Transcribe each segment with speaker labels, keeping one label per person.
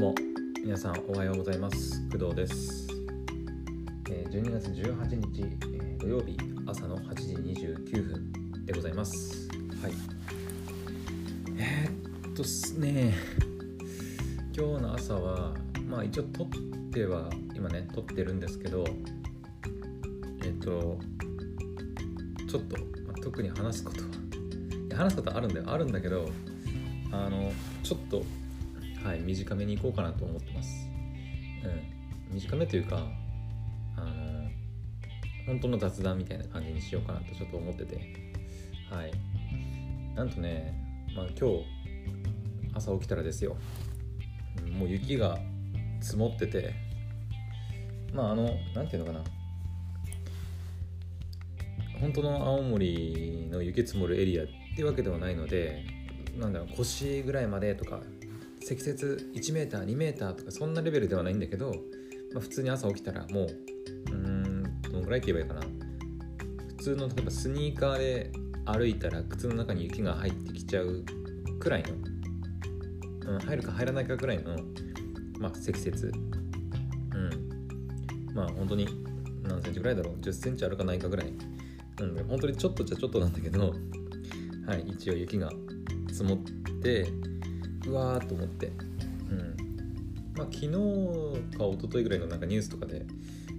Speaker 1: も皆さんおはようございます。工藤です、え12月18日、土曜日朝の8時29分でございます。はい。えーっとすね。今日の朝はまあ一応撮っては今ね撮ってるんですけどえーっとちょっと、まあ特に話すことは話すことあるんだよ。あるんだけどあのちょっとはい短めに行こうかなと思ってます。うん。短めというかあの本当の雑談みたいな感じにしようかなとちょっと思ってて。はい。なんとねまあ今日朝起きたらですよ。もう雪が積もってて。まああのなんていうのかな。本当の青森の雪積もるエリアってわけではないのでなんだろう腰ぐらいまでとか積雪 1m2m とかそんなレベルではないんだけど、まあ、普通に朝起きたらもううんどのぐらいって言えばいいかな。普通の例えばスニーカーで歩いたら靴の中に雪が入ってきちゃうくらいの、うん、入るか入らないかくらいの、まあ、積雪。うん。まあ本当に何センチぐらいだろう。1 0センチあるかないかぐらい。なん本当にちょっとじゃちょっとなんだけどはい一応雪が積もってうわーと思って。うん。まあ昨日か一昨日ぐらいのなんかニュースとかで、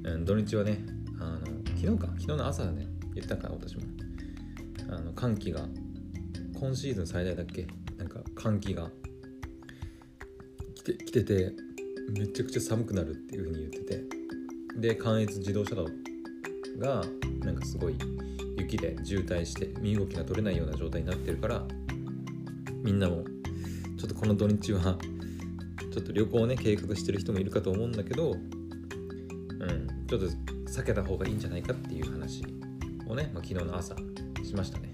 Speaker 1: うん、土日はねあの昨日か？昨日の朝ね。言ったか私も。あの寒気が今シーズン最大だっけ？なんか寒気が来て来ててめちゃくちゃ寒くなるっていう風に言ってて。で関越自動車道がなんかすごい雪で渋滞して身動きが取れないような状態になってるからみんなもちょっとこの土日はちょっと旅行をね計画してる人もいるかと思うんだけどうんちょっと避けた方がいいんじゃないかっていう話をね、まあ、昨日の朝しましたね。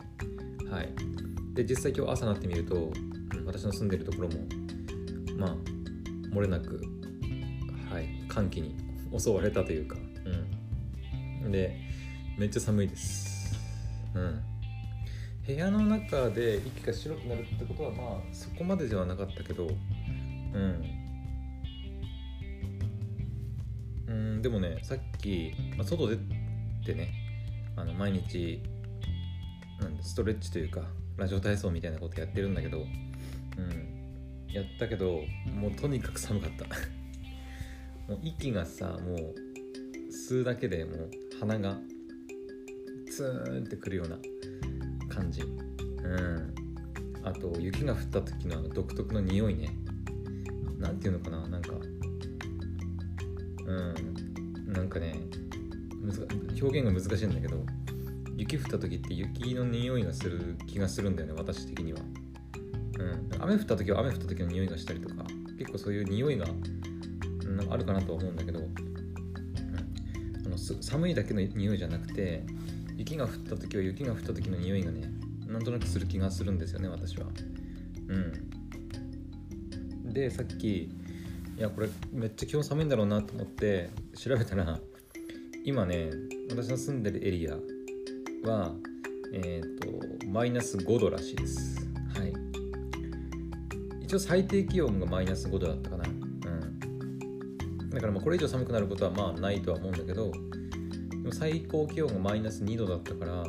Speaker 1: はい。で実際今日朝になってみると、うん、私の住んでるところもまあ漏れなくはい寒気に襲われたというかうん。でめっちゃ寒いです。うん。部屋の中で息が白くなるってことはまあそこまでではなかったけどうん。うんでもねさっき、まあ、外出てねあの毎日なんストレッチというかラジオ体操みたいなことやってるんだけどうん。やったけどもうとにかく寒かった。もう息がさもう吸うだけでもう鼻がツーンってくるような感じ。うん。あと雪が降った時のあの独特の匂いね。なんていうのかななんか。うん。なんかね表現が難しいんだけど雪降った時って雪の匂いがする気がするんだよね私的には。うん。雨降った時は雨降った時の匂いがしたりとか結構そういう匂いがなんかあるかなとは思うんだけど、うん、あの寒いだけの匂いじゃなくて雪が降った時は雪が降った時の匂いがねなんとなくする気がするんですよね私は。うん。でさっきいやこれめっちゃ今日寒いんだろうなと思って調べたら今ね私の住んでるエリアはえっ、とマイナス5度らしいです。はい。一応最低気温がマイナス5度だったかな。うん。だからまあこれ以上寒くなることはまあないとは思うんだけど最高気温がマイナス2度だったから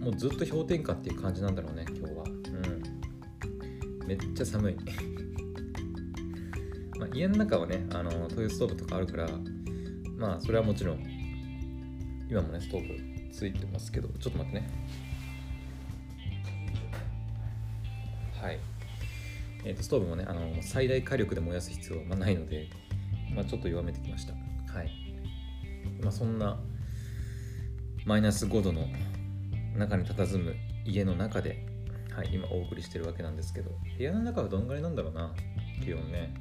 Speaker 1: もうずっと氷点下っていう感じなんだろうね今日は。うん。めっちゃ寒い。まあ家の中はねあの灯油ストーブとかあるからまあそれはもちろん今もねストーブついてますけどちょっと待ってね。はい。えー、とストーブもねあの最大火力で燃やす必要はないので、まあ、ちょっと弱めてきました。はい。まあそんなマイナス5度の中に佇む家の中で、はい、今お送りしてるわけなんですけど部屋の中はどんぐらいなんだろうな気温ね。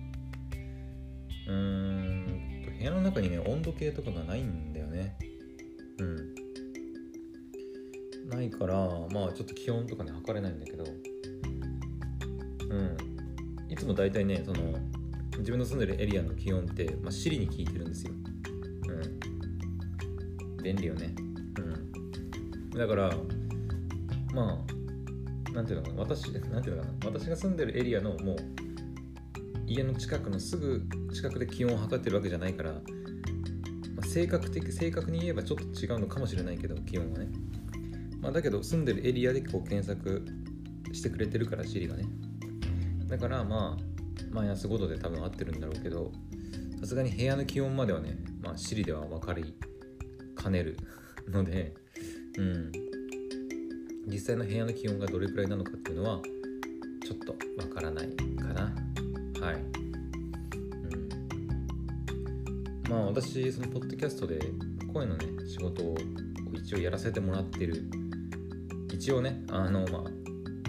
Speaker 1: うーんと部屋の中にね温度計とかがないんだよね。うん。ないからまあちょっと気温とかね測れないんだけど。うん。いつも大体ねその自分の住んでるエリアの気温って、まあ、シリに聞いてるんですよ。便利よね。うん。だからまあなんていうのかな。私なんていうのかな。私が住んでるエリアのもう家の近くのすぐ近くで気温を測ってるわけじゃないから、まあ、正確的正確に言えばちょっと違うのかもしれないけど気温はね、まあ、だけど住んでるエリアでこう検索してくれてるから Siri がね。だからまあマイナス5度で多分合ってるんだろうけどさすがに部屋の気温まではね、まあ、Siri では分かり。かねるのでうん。実際の部屋の気温がどれくらいなのかっていうのはちょっとわからないかな。はい、うん、まあ私そのポッドキャストで声のね仕事を一応やらせてもらってる。一応ねあのまあ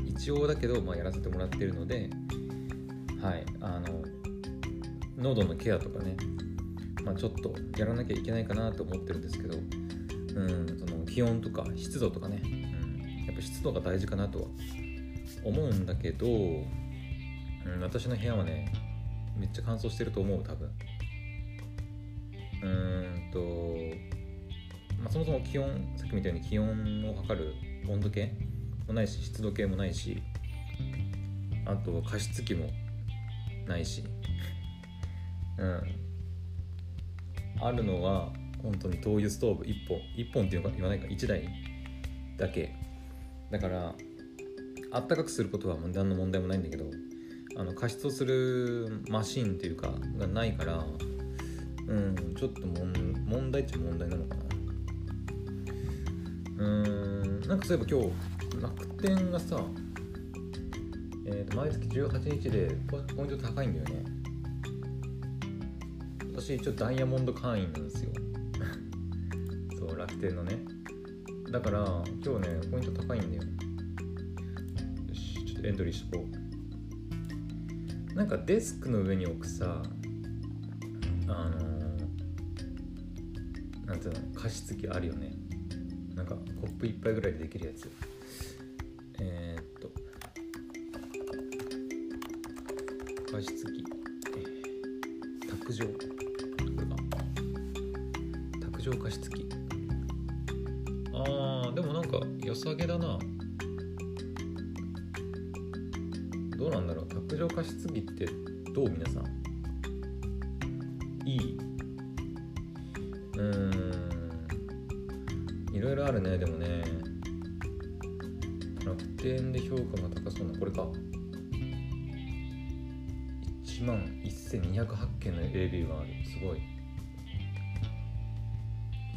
Speaker 1: 一応だけど、まあ、やらせてもらってるのではい。あの喉のケアとかね、まあ、ちょっとやらなきゃいけないかなと思ってるんですけどうんその気温とか湿度とかね。うんやっぱ湿度が大事かなとは思うんだけど、うん、私の部屋はねめっちゃ乾燥してると思う多分。うんと、まあ、そもそも気温さっきみたいに気温を測る温度計もないし湿度計もないしあと加湿器もないし。うん。あるのは本当に灯油ストーブ1本。1本っていうか言わないか。1台だけ。だからあったかくすることは何の問題もないんだけどあの加湿をするマシンっていうかがないからうんちょっともん問題っちゃ問題なのかな。うんなんかそういえば今日楽天がさえー、と毎月18日でポイント高いんだよね。私一応ダイヤモンド会員なんですよ。そう楽天のね。だから今日ねポイント高いんだよ。よしちょっとエントリーしとこう。なんかデスクの上に置くさあのー、なんていうの加湿器あるよね。なんかコップ1杯ぐらいでできるやつ。えー、っと。加湿器。卓上。上加湿器あーでもなんか良さげだな。どうなんだろう。卓上加湿器ってどう皆さん？いい？うーん。いろいろあるねでもね。楽天で評価が高そうな。これか？1万1208件のレビューがある。すごい。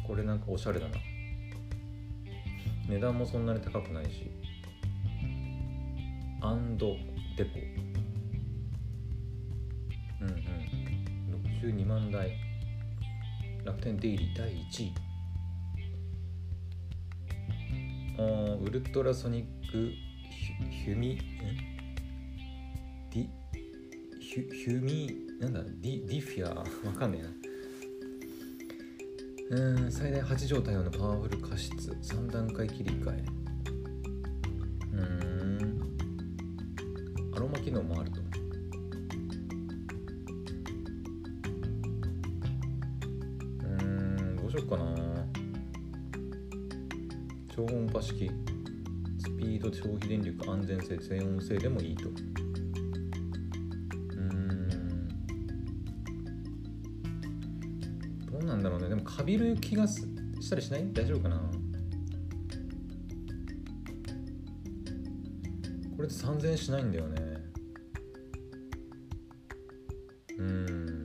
Speaker 1: これなんかおしゃれだな。値段もそんなに高くないしアンドデポ。うんうん。62万台。楽天デイリー第1位。あウルトラソニックヒュミディヒュヒュミなんだ？ディディフィア？わかんねえな。うん最大8状態の。パワフル加湿3段階切り替え。うん。アロマ機能もあると。うんどうしよっかな。超音波式。スピード消費電力安全性静音性でもいいと。かびる気がすしたりしない？大丈夫かな？これって3000円しないんだよね。うん。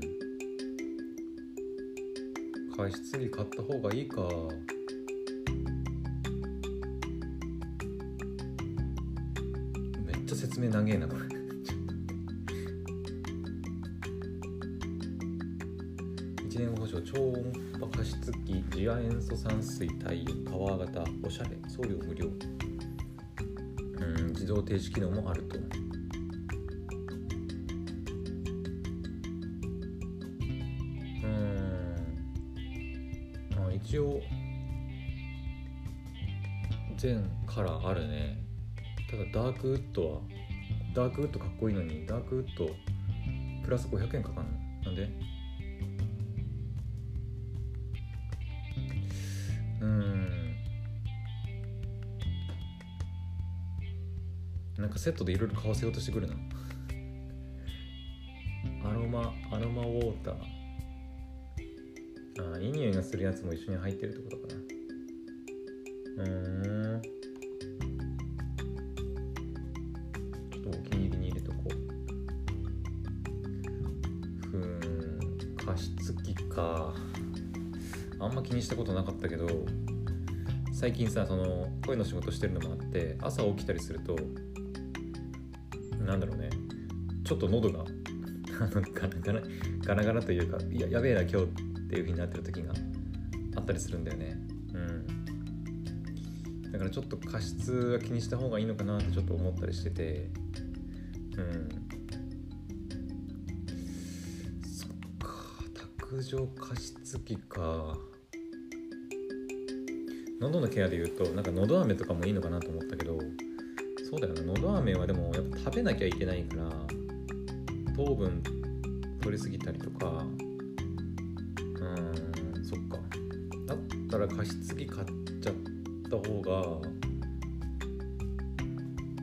Speaker 1: 加湿器買った方がいいか。めっちゃ説明長えなこれ。次亜塩素酸水対応パワー型おしゃれ送料無料うん自動停止機能もあるとうんあ一応全カラーあるねただダークウッドはダークウッドかっこいいのにダークウッドプラス500円かかんのなんでかセットでいろいろ買わせようとしてくるな。アロマアロマウォーター。あいい匂いがするやつも一緒に入ってるってことかな。うん。ちょっとお気に入りに入れとこう。ふん加湿器か。あんま気にしたことなかったけど最近さその声の仕事してるのもあって朝起きたりするとなんだろうね。ちょっと喉が ガラガラガラガラというかややべえな今日っていう風になってる時があったりするんだよね。うん。だからちょっと加湿は気にした方がいいのかなってちょっと思ったりしてて。うん。そっか。卓上加湿器か。喉のケアで言うとなんか喉飴とかもいいのかなと思ったけど。そうだよな。喉飴はでもやっぱ食べなきゃいけないから糖分取りすぎたりとかうんそっか。だったら加湿器買っちゃった方が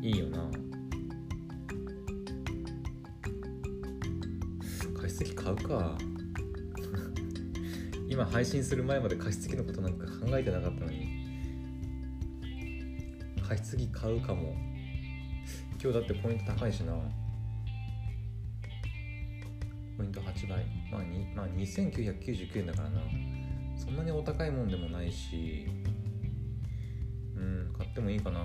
Speaker 1: いいよな。加湿器買うか。今配信する前まで加湿器のことなんか考えてなかったのに。加湿器買うかも。今日だってポイント高いしな。ポイント8倍。まあ、まあ、2999円だからな。そんなにお高いもんでもないし。うん買ってもいいかな。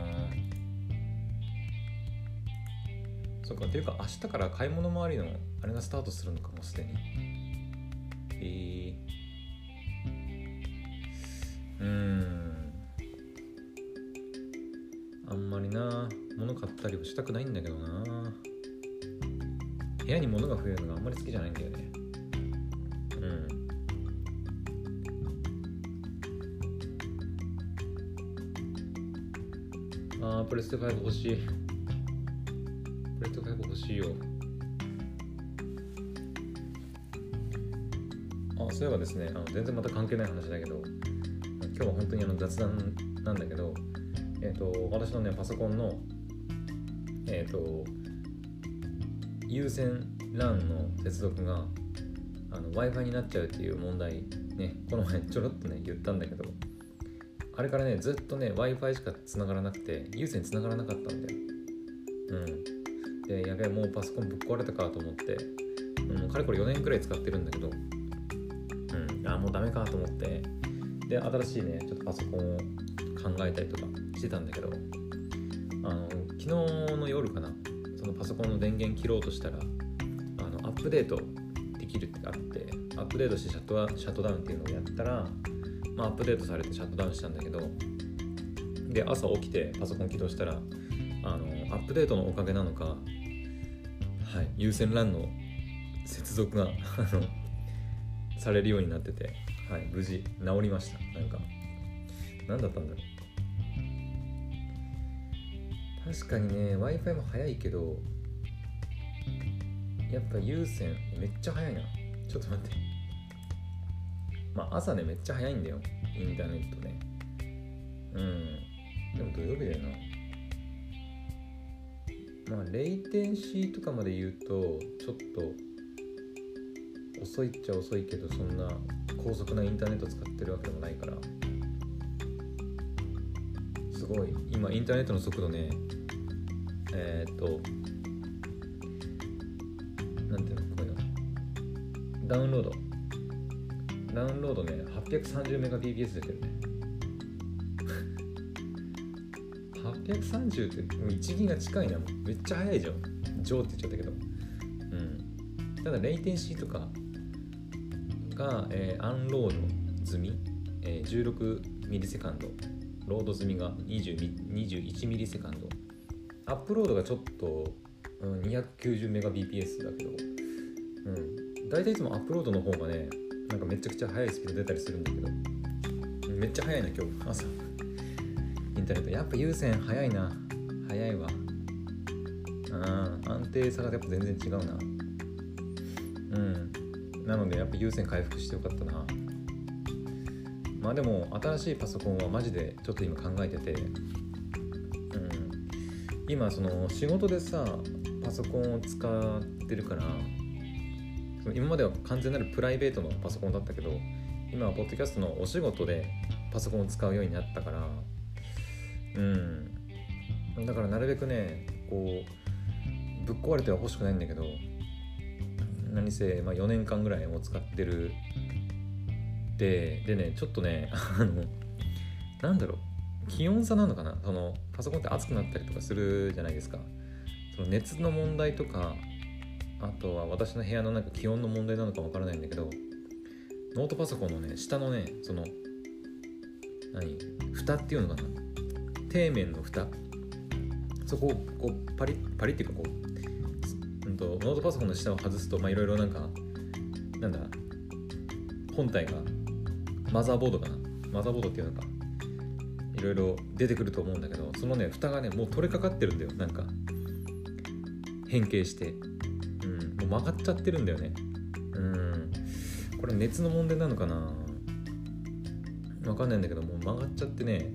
Speaker 1: そっか。っていうか明日から買い物周りのあれがスタートするのかもすでに。えー、買ったりはしたくないんだけどな。部屋に物が増えるのがあんまり好きじゃないんだよね。うん。あープレステ5欲しい。プレステ5欲しいよ。あそういえばですねあの全然また関係ない話だけど今日は本当にあの雑談なんだけどえっ、ー、と私のねパソコンのえっ、ー、と有線 LAN の接続が w i f i になっちゃうっていう問題ねこの前ちょろっとね言ったんだけどあれからねずっとね w i f i しか繋がらなくて有線繋がらなかったんだよ。うん。でやべえもうパソコンぶっ壊れたかと思ってもうかれこれ4年くらい使ってるんだけどうん。あもうダメかと思って。で新しいねちょっとパソコンを考えたりとかしてたんだけどあの昨日の夜かな。そのパソコンの電源切ろうとしたらあのアップデートできるってあってアップデートしてシャットシャットダウンっていうのをやったら、まあ、アップデートされてシャットダウンしたんだけどで朝起きてパソコン起動したらあのアップデートのおかげなのか、はい、有線 LAN の接続がされるようになってて、はい、無事治りました。なんか何だったんだろう。確かにね w i f i も早いけどやっぱ有線めっちゃ早いな。ちょっと待って。まあ朝ねめっちゃ早いんだよ。インターネットね。うん。でも土曜日だよな。まあレイテンシーとかまで言うとちょっと遅いっちゃ遅いけどそんな高速なインターネット使ってるわけでもないから。すごい。今インターネットの速度ねえー、っとなんていうのこういうの。ダウンロード。ダウンロードね 830Mbps 出てるね。830ってもう1ギガ近いな。めっちゃ速いじゃん。上って言っちゃったけど。うん。ただレイテンシーとかが、えー、アンロード済み、えー、16ミリセカンド。ロード済みが21ミリセカンド。アップロードがちょっと、うん、290Mbps だけど、うん、大体いつもアップロードの方がねなんかめちゃくちゃ速いスピード出たりするんだけどめっちゃ速いな今日。朝。インターネット。やっぱ有線速いな。速いわ。あ安定さがやっぱ全然違うな。うん。なのでやっぱ有線回復してよかったな。まあでも新しいパソコンはマジでちょっと今考えてて今その仕事でさパソコンを使ってるから今までは完全なるプライベートのパソコンだったけど今はポッドキャストのお仕事でパソコンを使うようになったからうん。だからなるべくねこうぶっ壊れては欲しくないんだけど何せ、まあ、4年間ぐらいも使ってる。ででねちょっとねあのなんだろう。気温差なのかな？そのパソコンって熱くなったりとかするじゃないですか。その熱の問題とかあとは私の部屋のなんか気温の問題なのかわからないんだけどノートパソコンのね下のねその何？蓋っていうのかな？底面の蓋。そこをこうパリパリっていうかこう、うんと、ノートパソコンの下を外すといろいろなんかなんだ？本体がマザーボードかな？マザーボードっていうのか。いろいろ出てくると思うんだけどそのね蓋がねもう取れかかってるんだよ。なんか変形して、うん、もう曲がっちゃってるんだよね。うん。これ熱の問題なのかな？わかんないんだけどもう曲がっちゃってね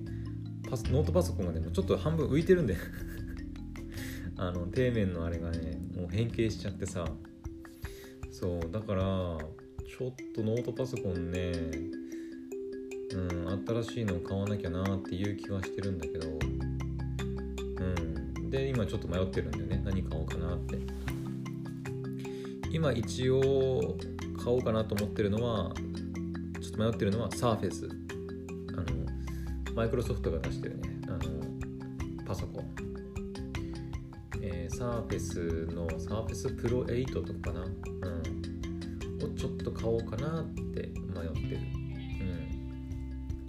Speaker 1: パスノートパソコンがねもうちょっと半分浮いてるんで あの底面のあれがねもう変形しちゃってさ。そうだからちょっとノートパソコンねうん新しいのを買わなきゃなっていう気はしてるんだけど。うん。で今ちょっと迷ってるんだよね。何買おうかなって。今一応買おうかなと思ってるのはちょっと迷ってるのはサーフェスあのマイクロソフトが出してるね。あのパソコン。えー、サーフェスのサーフェスプロ8とかかな、うん、をちょっと買おうかなって、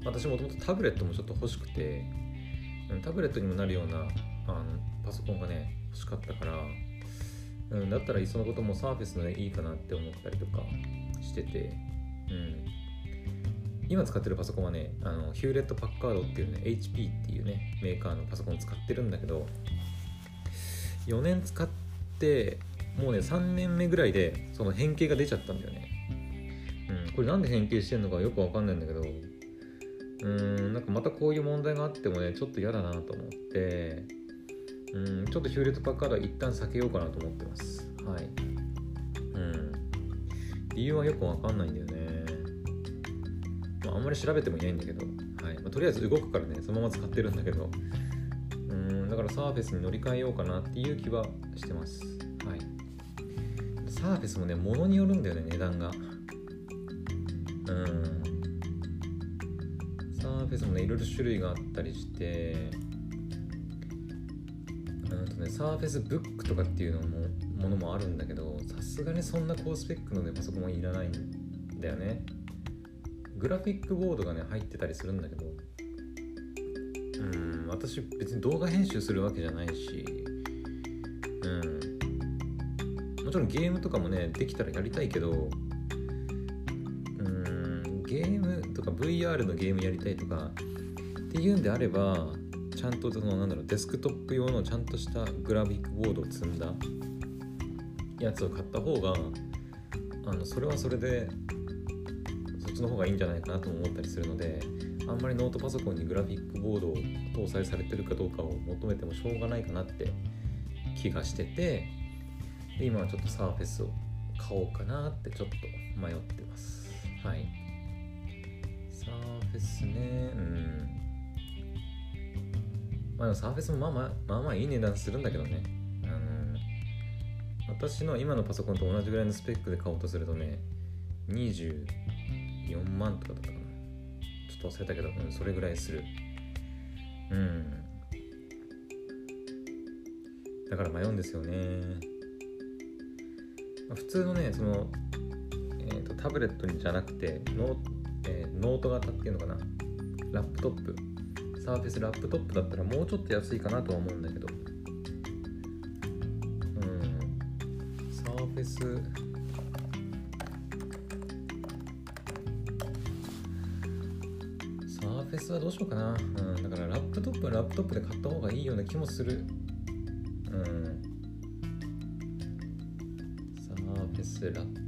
Speaker 1: 私もともとタブレットもちょっと欲しくて、タブレットにもなるようなあのパソコンがね欲しかったからうん、だったらいっそのこともサーフェスのいいかなって思ったりとかしてて、うん、今使ってるパソコンはねあのヒューレット・パッカードっていうね HP っていうねメーカーのパソコン使ってるんだけど4年使ってもうね3年目ぐらいでその変形が出ちゃったんだよね、うん、これなんで変形してんのかよくわかんないんだけどうんなんかまたこういう問題があってもねちょっと嫌だなと思ってうんちょっとヒューレットパッカードは一旦避けようかなと思ってます。はい。うん。理由はよくわかんないんだよね。まあ、あんまり調べてもいないんだけど、はい。まあ、とりあえず動くからねそのまま使ってるんだけど。うんだからサーフェスに乗り換えようかなっていう気はしてます。はい。サーフェスもね物によるんだよね値段が。うん。フェスもねいろいろ種類があったりしてとねサーフェスブックとかっていうのもものもあるんだけどさすがにそんな高スペックの、ね、パソコンはいらないんだよね。グラフィックボードがね入ってたりするんだけどうん私別に動画編集するわけじゃないしうん。もちろんゲームとかもねできたらやりたいけどームとか VR のゲームやりたいとかっていうんであればちゃんとそのなんだろうデスクトップ用のちゃんとしたグラフィックボードを積んだやつを買った方があのそれはそれでそっちの方がいいんじゃないかなと思ったりするのであんまりノートパソコンにグラフィックボードを搭載されてるかどうかを求めてもしょうがないかなって気がしててで今はちょっとサーフェスを買おうかなってちょっと迷ってます。はい。ーフェスねうんまあ、サーフェスもまあまあまあまあいい値段するんだけどね。あの私の今のパソコンと同じぐらいのスペックで買おうとするとね、24万とかだったかな。ちょっと忘れたけど、うん、それぐらいする。うん。だから迷うんですよね。まあ、普通のね、その、えーと、タブレットじゃなくてノ,、えー、ノート型っていうのかな？ラップトップ。サーフェスラップトップだったらもうちょっと安いかなとは思うんだけど。うん。サーフェス。サーフェスはどうしようかな、うん、だからラップトップはラップトップで買った方がいいような気もする。うん。サーフェスラップ。トップ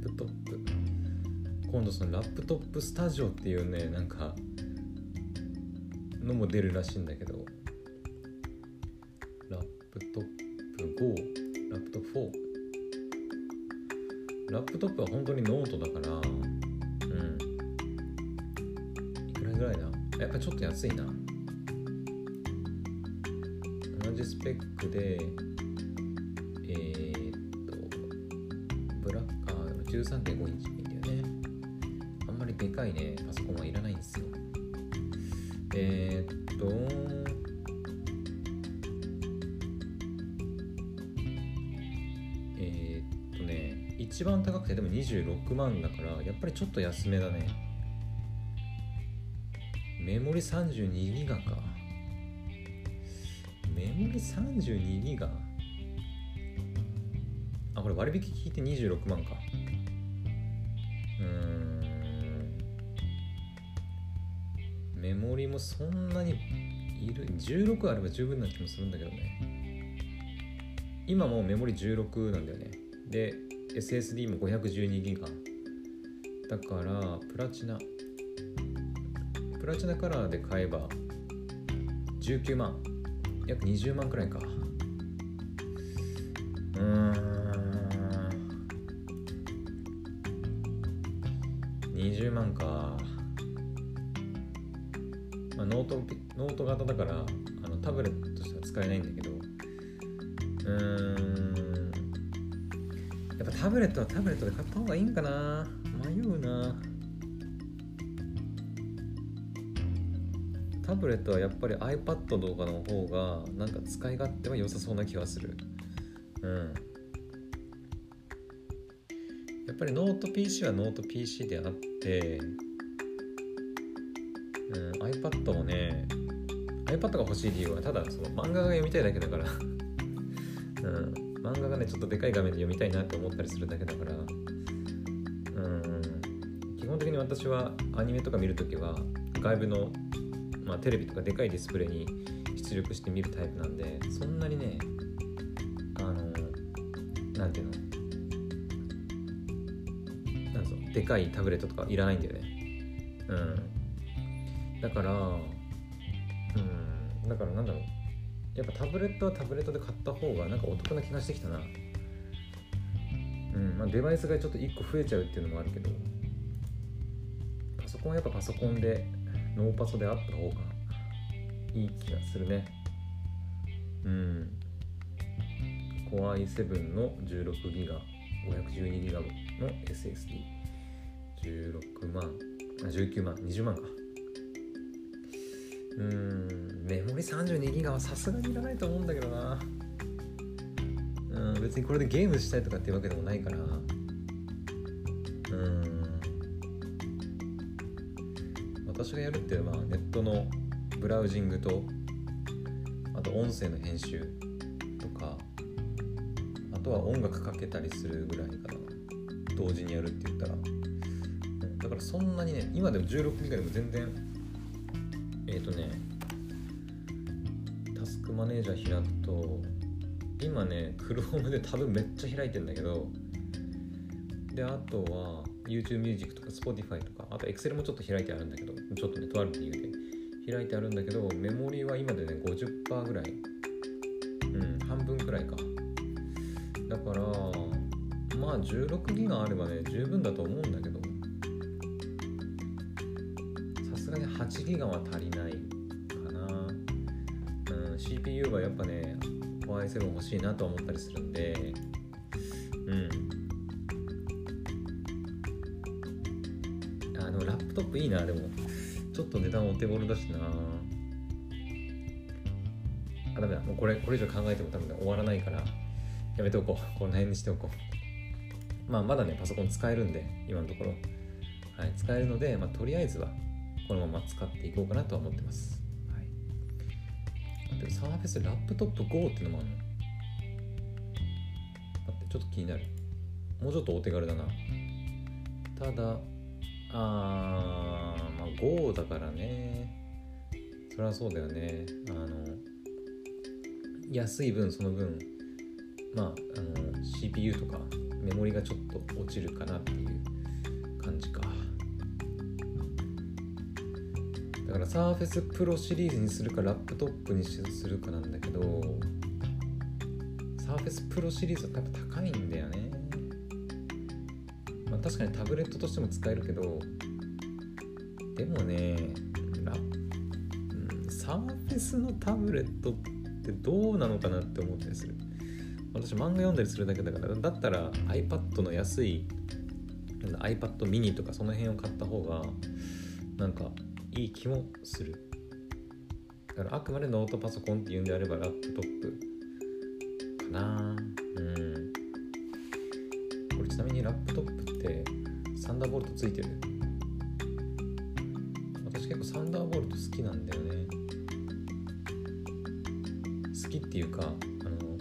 Speaker 1: 今度そのラップトップスタジオっていうねなんかのも出るらしいんだけどラップトップ5ラップトップ4ラップトップは本当にノートだからうん。いくらぐらいだ？やっぱちょっと安いな。同じスペックでえー、っとブラッカー13.5インチ。でかいねパソコンはいらないんですよ。えー、っとね一番高くてでも26万だからやっぱりちょっと安めだね。メモリ32ギガか。メモリ32ギガ？あこれ割引聞いて26万か。うん。メモリもそんなにいる16あれば十分な気もするんだけどね。今もメモリ16なんだよね。で SSD も512ギガ。だからプラチナ。プラチナカラーで買えば19万。約20万くらいか。うーん。20万か、ノートノート型だからあのタブレットとしては使えないんだけどうーん。やっぱタブレットはタブレットで買った方がいいんかな。迷うな。タブレットはやっぱり iPad とかの方がなんか使い勝手は良さそうな気がする。うん。やっぱりノート PC はノート PC であって、うん、iPad もね iPad が欲しい理由はただその漫画が読みたいだけだから。うん漫画がねちょっとでかい画面で読みたいなって思ったりするだけだから。うん基本的に私はアニメとか見るときは外部の、まあ、テレビとかでかいディスプレイに出力して見るタイプなんでそんなにねあのなんていうのなんぞでかいタブレットとかいらないんだよね。うん。だからうんだからなんだろう。やっぱタブレットはタブレットで買った方がなんかお得な気がしてきたな。うんまあデバイスがちょっと1個増えちゃうっていうのもあるけど。パソコンはやっぱパソコンでノーパソであった方がいい気がするね。うん。Core i7 の16ギガ512ギガの SSD16 万あ19万20万か。うん。メモリ32ギガはさすがにいらないと思うんだけどな。うん別にこれでゲームしたいとかっていうわけでもないから。うん。私がやるっていうのはネットのブラウジングとあと音声の編集とかあとは音楽かけたりするぐらいかな。同時にやるって言ったら、だからそんなにね今でも16ギガでも全然えっ、ー、とねタスクマネージャー開くと今ね Chrome で多分めっちゃ開いてんだけどであとは YouTube Music とか Spotify とかあと Excel もちょっと開いてあるんだけどちょっとねとある理由で開いてあるんだけどメモリーは今でね50%ぐらい。うん半分くらいか。だからまあ16ギガあればね十分だと思うんだけどさすがに8ギガは足りない、CPU はやっぱね Core i7 欲しいなと思ったりするんでうん。あのラップトップいいなでも。ちょっと値段お手頃だしな。あダメだ。もうこれこれ以上考えても多分、ね、終わらないから。やめておこう。この辺にしておこう。まあまだねパソコン使えるんで今のところ。はい使えるので、まあ、とりあえずはこのまま使っていこうかなとは思ってます。サーフェスラップトップ GO ってのもあるの？待って、ちょっと気になる。もうちょっとお手軽だな。ただ、あー、まあ GO だからね。そりゃそうだよね。あの、安い分その分、まあ、あの CPU とかメモリがちょっと落ちるかなっていう感じか。だからサーフェスプロシリーズにするかラップトップにするかなんだけどサーフェスプロシリーズは多分高いんだよね。まあ、確かにタブレットとしても使えるけどでもねラ、うん、サーフェスのタブレットってどうなのかなって思ったりする。私漫画読んだりするだけだからだったら iPad の安い iPad mini とかその辺を買った方がなんかいい気もする。だからあくまでノートパソコンっていうんであればラップトップかな。うん。これちなみにラップトップってサンダーボルトついてる。私結構サンダーボルト好きなんだよね。好きっていうかあの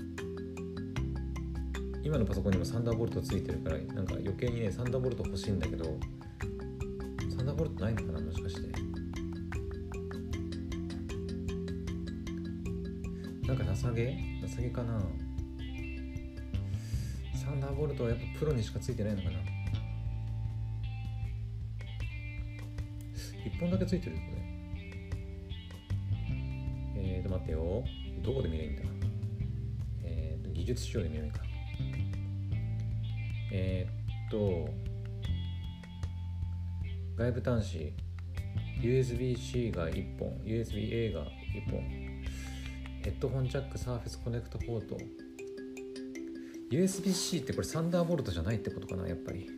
Speaker 1: 今のパソコンにもサンダーボルトついてるからなんか余計にねサンダーボルト欲しいんだけどサンダーボルトないのかなもしかして。なんか情け？情けかな？サンダーボルトはやっぱプロにしかついてないのかな？1本だけついてるこれ。えーと待ってよ。どこで見ればいいんだ？えーと技術書で見ればいいか。えー、っと外部端子。USB-C が1本。USB-A が1本。ヘッドホンジャックサーフェスコネクトポート。USB-C ってこれサンダーボルトじゃないってことかなやっぱり。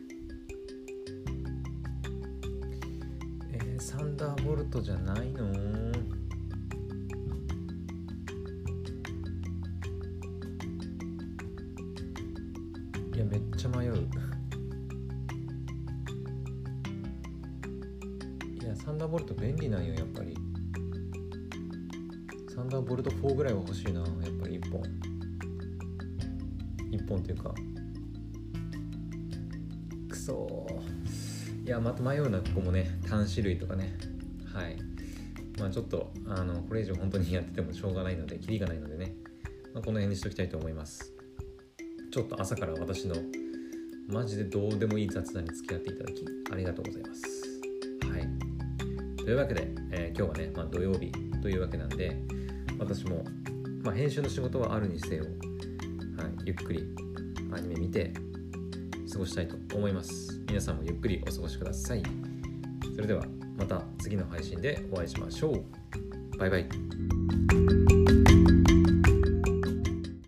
Speaker 1: えー、サンダーボルトじゃないの？いやめっちゃ迷う。いやサンダーボルト便利なんよやっぱり。サンダーボルト4ぐらいは欲しいなやっぱり1本。1本っていうか。くそいやまた迷うなここもね。端子類とかね。はい。まあちょっとあのこれ以上本当にやっててもしょうがないのでキリがないのでね、まあ、この辺にしときたいと思います。ちょっと朝から私のマジでどうでもいい雑談に付き合っていただきありがとうございます。はい。というわけで、えー、今日はね、まあ、土曜日というわけなんで私も、まあ、編集の仕事はあるにせよ、はい、ゆっくりアニメ見て過ごしたいと思います。皆さんもゆっくりお過ごしください。それではまた次の配信でお会いしましょう。バイバイ。